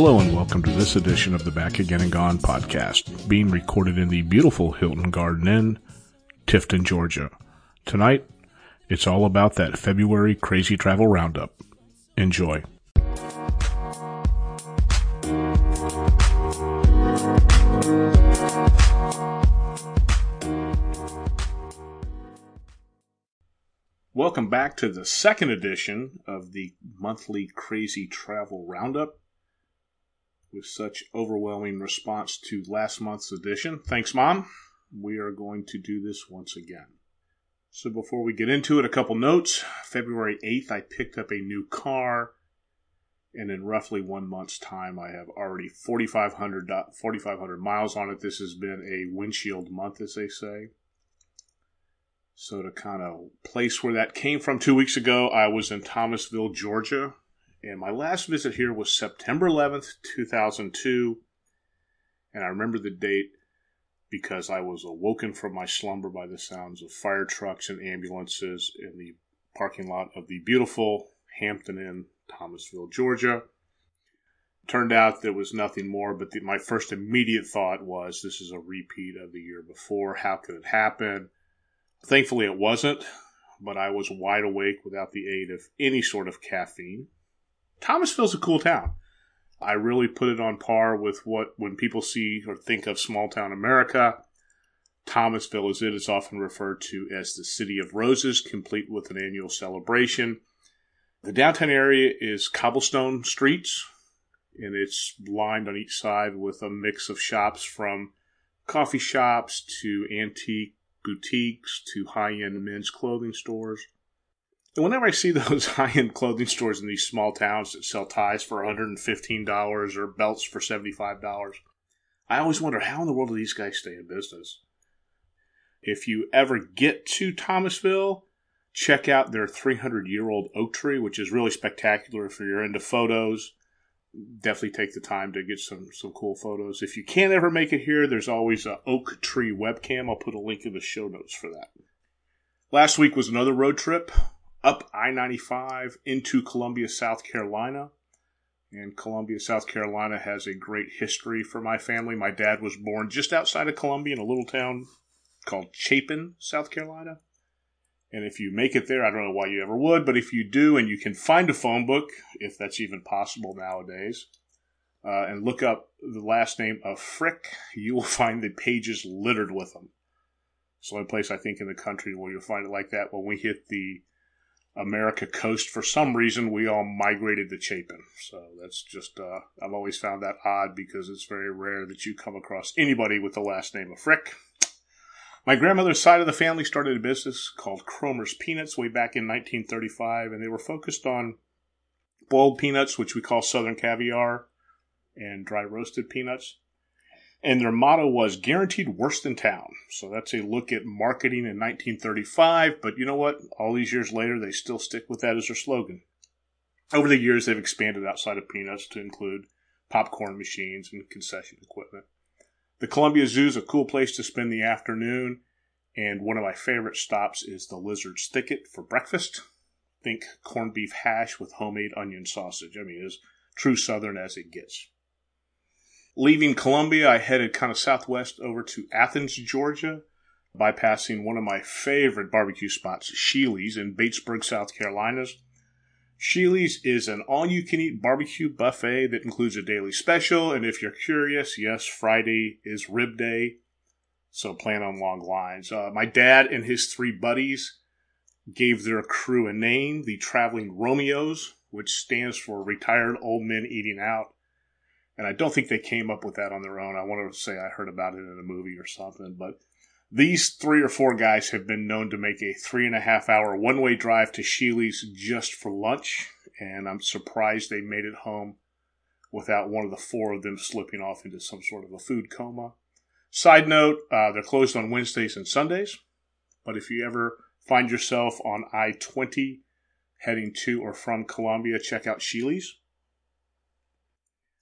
Hello and welcome to this edition of the Back Again and Gone podcast, being recorded in the beautiful Hilton Garden Inn, Tifton, Georgia. Tonight, it's all about that February crazy travel roundup. Enjoy. Welcome back to the second edition of the monthly Crazy Travel Roundup. With such overwhelming response to last month's edition. Thanks, Mom. We are going to do this once again. So, before we get into it, a couple notes. February 8th, I picked up a new car, and in roughly one month's time, I have already 4,500 4, miles on it. This has been a windshield month, as they say. So, to kind of place where that came from two weeks ago, I was in Thomasville, Georgia. And my last visit here was September 11th, 2002. And I remember the date because I was awoken from my slumber by the sounds of fire trucks and ambulances in the parking lot of the beautiful Hampton Inn, Thomasville, Georgia. Turned out there was nothing more, but the, my first immediate thought was this is a repeat of the year before. How could it happen? Thankfully, it wasn't, but I was wide awake without the aid of any sort of caffeine. Thomasville's a cool town. I really put it on par with what, when people see or think of small town America, Thomasville is it. It's often referred to as the City of Roses, complete with an annual celebration. The downtown area is cobblestone streets, and it's lined on each side with a mix of shops from coffee shops to antique boutiques to high end men's clothing stores. And whenever I see those high end clothing stores in these small towns that sell ties for $115 or belts for $75, I always wonder how in the world do these guys stay in business? If you ever get to Thomasville, check out their 300 year old oak tree, which is really spectacular if you're into photos. Definitely take the time to get some, some cool photos. If you can't ever make it here, there's always an oak tree webcam. I'll put a link in the show notes for that. Last week was another road trip up I 95 into Columbia, South Carolina. And Columbia, South Carolina has a great history for my family. My dad was born just outside of Columbia in a little town called Chapin, South Carolina. And if you make it there, I don't know why you ever would, but if you do and you can find a phone book, if that's even possible nowadays, uh, and look up the last name of Frick, you will find the pages littered with them. It's the only place I think in the country where you'll find it like that. When we hit the America coast, for some reason, we all migrated to Chapin. So that's just, uh, I've always found that odd because it's very rare that you come across anybody with the last name of Frick. My grandmother's side of the family started a business called Cromer's Peanuts way back in 1935, and they were focused on boiled peanuts, which we call Southern caviar, and dry roasted peanuts. And their motto was guaranteed worst in town. So that's a look at marketing in 1935. But you know what? All these years later, they still stick with that as their slogan. Over the years, they've expanded outside of peanuts to include popcorn machines and concession equipment. The Columbia Zoo is a cool place to spend the afternoon, and one of my favorite stops is the Lizard's Thicket for breakfast. Think corned beef hash with homemade onion sausage. I mean, as true Southern as it gets. Leaving Columbia, I headed kind of southwest over to Athens, Georgia, bypassing one of my favorite barbecue spots, Shealy's in Batesburg, South Carolina. Shealy's is an all you can eat barbecue buffet that includes a daily special. And if you're curious, yes, Friday is rib day. So plan on long lines. Uh, my dad and his three buddies gave their crew a name, the Traveling Romeos, which stands for Retired Old Men Eating Out. And I don't think they came up with that on their own. I want to say I heard about it in a movie or something, but these three or four guys have been known to make a three and a half hour one way drive to Shealy's just for lunch, and I'm surprised they made it home without one of the four of them slipping off into some sort of a food coma. Side note, uh, they're closed on Wednesdays and Sundays, but if you ever find yourself on I 20 heading to or from Columbia, check out Shealy's.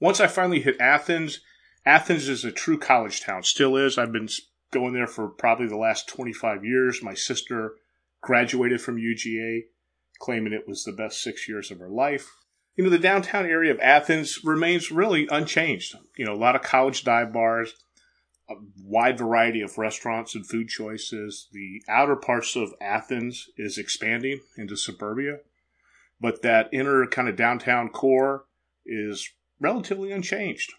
Once I finally hit Athens, Athens is a true college town, still is. I've been going there for probably the last 25 years. My sister graduated from UGA, claiming it was the best six years of her life. you know, the downtown area of Athens remains really unchanged. You know, a lot of college dive bars, a wide variety of restaurants and food choices. The outer parts of Athens is expanding into suburbia, but that inner kind of downtown core is relatively unchanged.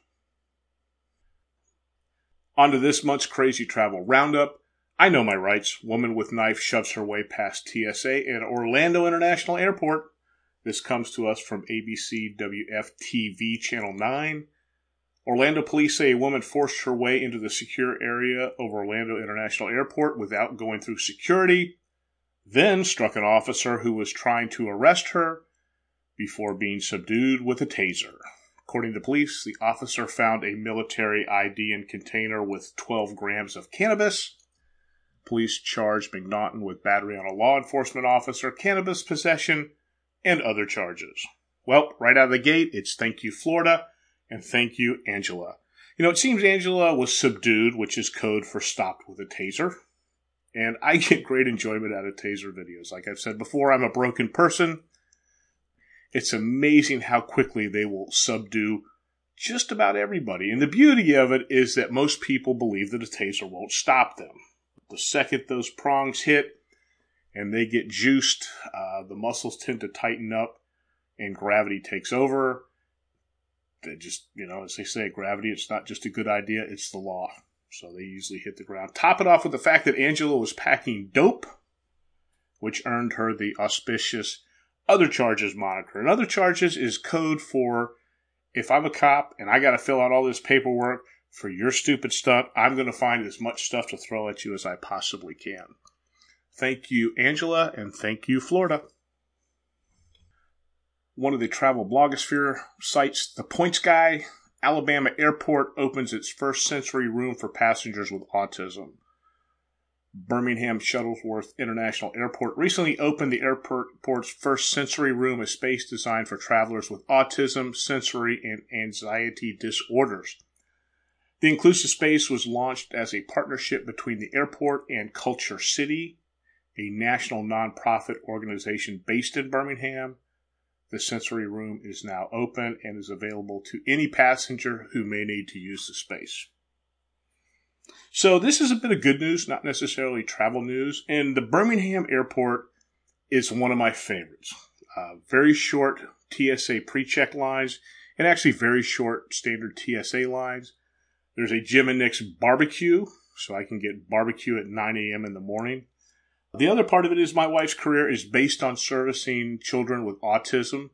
On to this month's crazy travel roundup. I know my rights. Woman with knife shoves her way past TSA at Orlando International Airport. This comes to us from ABC WFTV Channel 9. Orlando police say a woman forced her way into the secure area of Orlando International Airport without going through security, then struck an officer who was trying to arrest her before being subdued with a taser. According to police, the officer found a military ID and container with 12 grams of cannabis. Police charged McNaughton with battery on a law enforcement officer, cannabis possession, and other charges. Well, right out of the gate, it's thank you, Florida and thank you, Angela. You know, it seems Angela was subdued, which is code for stopped with a taser. And I get great enjoyment out of taser videos. Like I've said before, I'm a broken person. It's amazing how quickly they will subdue just about everybody. And the beauty of it is that most people believe that a taser won't stop them. The second those prongs hit and they get juiced, uh, the muscles tend to tighten up and gravity takes over they just, you know, as they say, gravity, it's not just a good idea, it's the law. So they usually hit the ground. Top it off with the fact that Angela was packing dope, which earned her the auspicious other charges moniker. And other charges is code for if I'm a cop and I got to fill out all this paperwork for your stupid stunt, I'm going to find as much stuff to throw at you as I possibly can. Thank you, Angela, and thank you, Florida one of the travel blogosphere sites, The Points Guy, Alabama Airport opens its first sensory room for passengers with autism. Birmingham Shuttlesworth International Airport recently opened the airport's first sensory room, a space designed for travelers with autism, sensory, and anxiety disorders. The inclusive space was launched as a partnership between the airport and KultureCity, a national nonprofit organization based in Birmingham, the sensory room is now open and is available to any passenger who may need to use the space. So, this is a bit of good news, not necessarily travel news. And the Birmingham airport is one of my favorites. Uh, very short TSA pre check lines, and actually very short standard TSA lines. There's a Jim and Nick's barbecue, so I can get barbecue at 9 a.m. in the morning. The other part of it is my wife's career is based on servicing children with autism.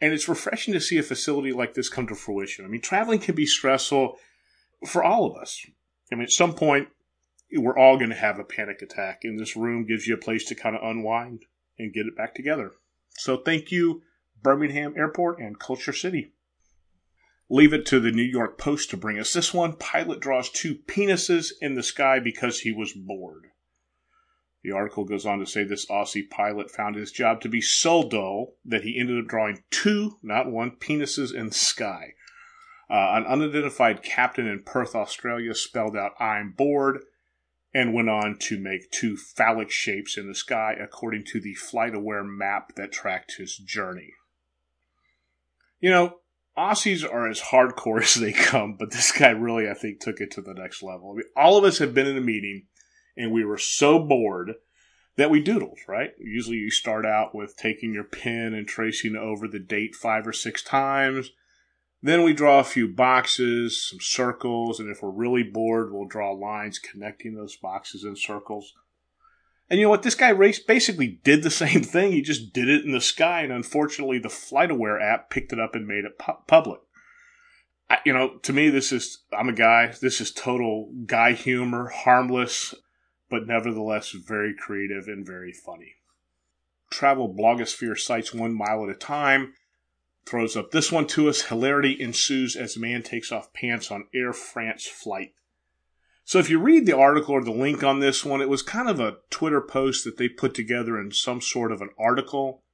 And it's refreshing to see a facility like this come to fruition. I mean, traveling can be stressful for all of us. I mean, at some point, we're all going to have a panic attack, and this room gives you a place to kind of unwind and get it back together. So, thank you, Birmingham Airport and KultureCity. Leave it to the New York Post to bring us this one. Pilot draws two penises in the sky because he was bored. The article goes on to say this Aussie pilot found his job to be so dull that he ended up drawing two, not one, penises in the sky. Uh, an unidentified captain in Perth, Australia spelled out, I'm bored, and went on to make two phallic shapes in the sky according to the FlightAware map that tracked his journey. You know, Aussies are as hardcore as they come, but this guy really, I think, took it to the next level. I mean, all of us have been in a meeting and we were so bored that we doodled, right? Usually you start out with taking your pen and tracing over the date five or six times. Then we draw a few boxes, some circles, and if we're really bored, we'll draw lines connecting those boxes and circles. And you know what? This guy basically did the same thing. He just did it in the sky, and unfortunately, the FlightAware app picked it up and made it pu- public. I, you know, to me, this is, I'm a guy, this is total guy humor, harmless but nevertheless very creative and very funny. Travel blogosphere sites one mile at a time throws up this one to us. Hilarity ensues as man takes off pants on Air France flight. So if you read the article or the link on this one, it was kind of a Twitter post that they put together in some sort of an article.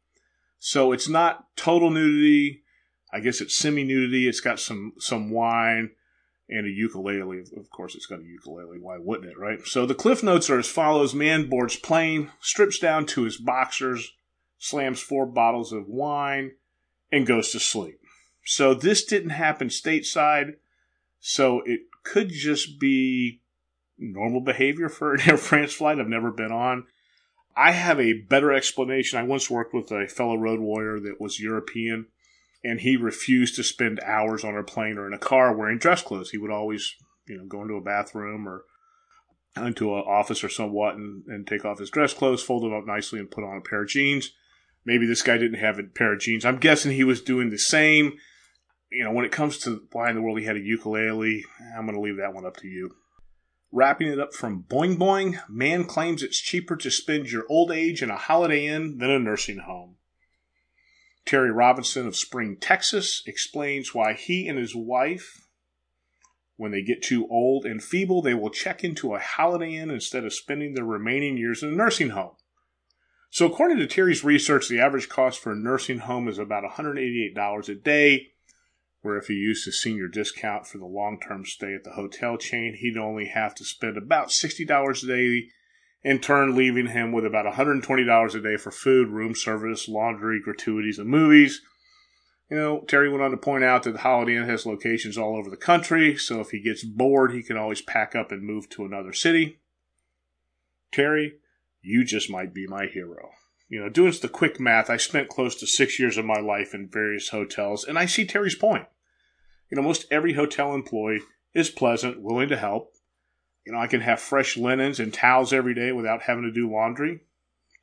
So it's not total nudity. I guess it's semi nudity. It's got some some wine and a ukulele. Of course, it's got a ukulele. Why wouldn't it, right? So the cliff notes are as follows Man boards plane, strips down to his boxers, slams four bottles of wine, and goes to sleep. So this didn't happen stateside. So it could just be normal behavior for an Air France flight I've never been on. I have a better explanation. I once worked with a fellow road warrior that was European, and he refused to spend hours on a plane or in a car wearing dress clothes. He would always, you know, go into a bathroom or into an office or somewhat and, and take off his dress clothes, fold them up nicely, and put on a pair of jeans. Maybe this guy didn't have a pair of jeans. I'm guessing he was doing the same. You know, when it comes to why in the world he had a ukulele, I'm going to leave that one up to you. Wrapping it up from Boing Boing, man claims it's cheaper to spend your old age in a Holiday Inn than a nursing home. Terry Robinson of Spring, Texas explains why he and his wife, when they get too old and feeble, they will check into a Holiday Inn instead of spending their remaining years in a nursing home. So, according to Terry's research, the average cost for a nursing home is about $188 a day where if he used the senior discount for the long term stay at the hotel chain, he'd only have to spend about $60 a day, in turn, leaving him with about $120 a day for food, room service, laundry, gratuities, and movies. You know, Terry went on to point out that the Holiday Inn has locations all over the country, so if he gets bored, he can always pack up and move to another city. Terry, you just might be my hero. You know, doing the quick math, I spent close to six years of my life in various hotels, and I see Terry's point. You know, most every hotel employee is pleasant, willing to help. You know, I can have fresh linens and towels every day without having to do laundry.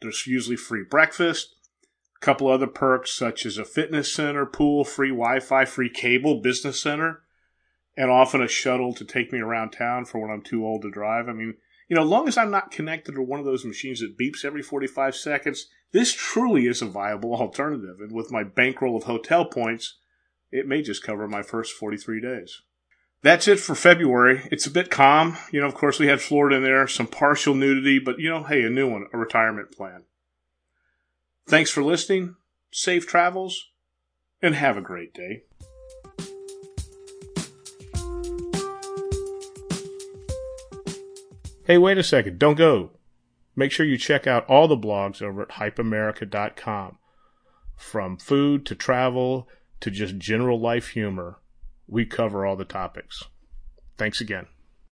There's usually free breakfast, a couple other perks such as a fitness center, pool, free Wi Fi, free cable, business center, and often a shuttle to take me around town for when I'm too old to drive. I mean, you know, long as I'm not connected to one of those machines that beeps every 45 seconds, this truly is a viable alternative. And with my bankroll of hotel points, it may just cover my first 43 days. That's it for February. It's a bit calm. You know, of course, we had Florida in there, some partial nudity, but you know, hey, a new one, a retirement plan. Thanks for listening. Safe travels and have a great day. Hey, wait a second. Don't go. Make sure you check out all the blogs over at hypeamerica.com. From food to travel to just general life humor, we cover all the topics. Thanks again.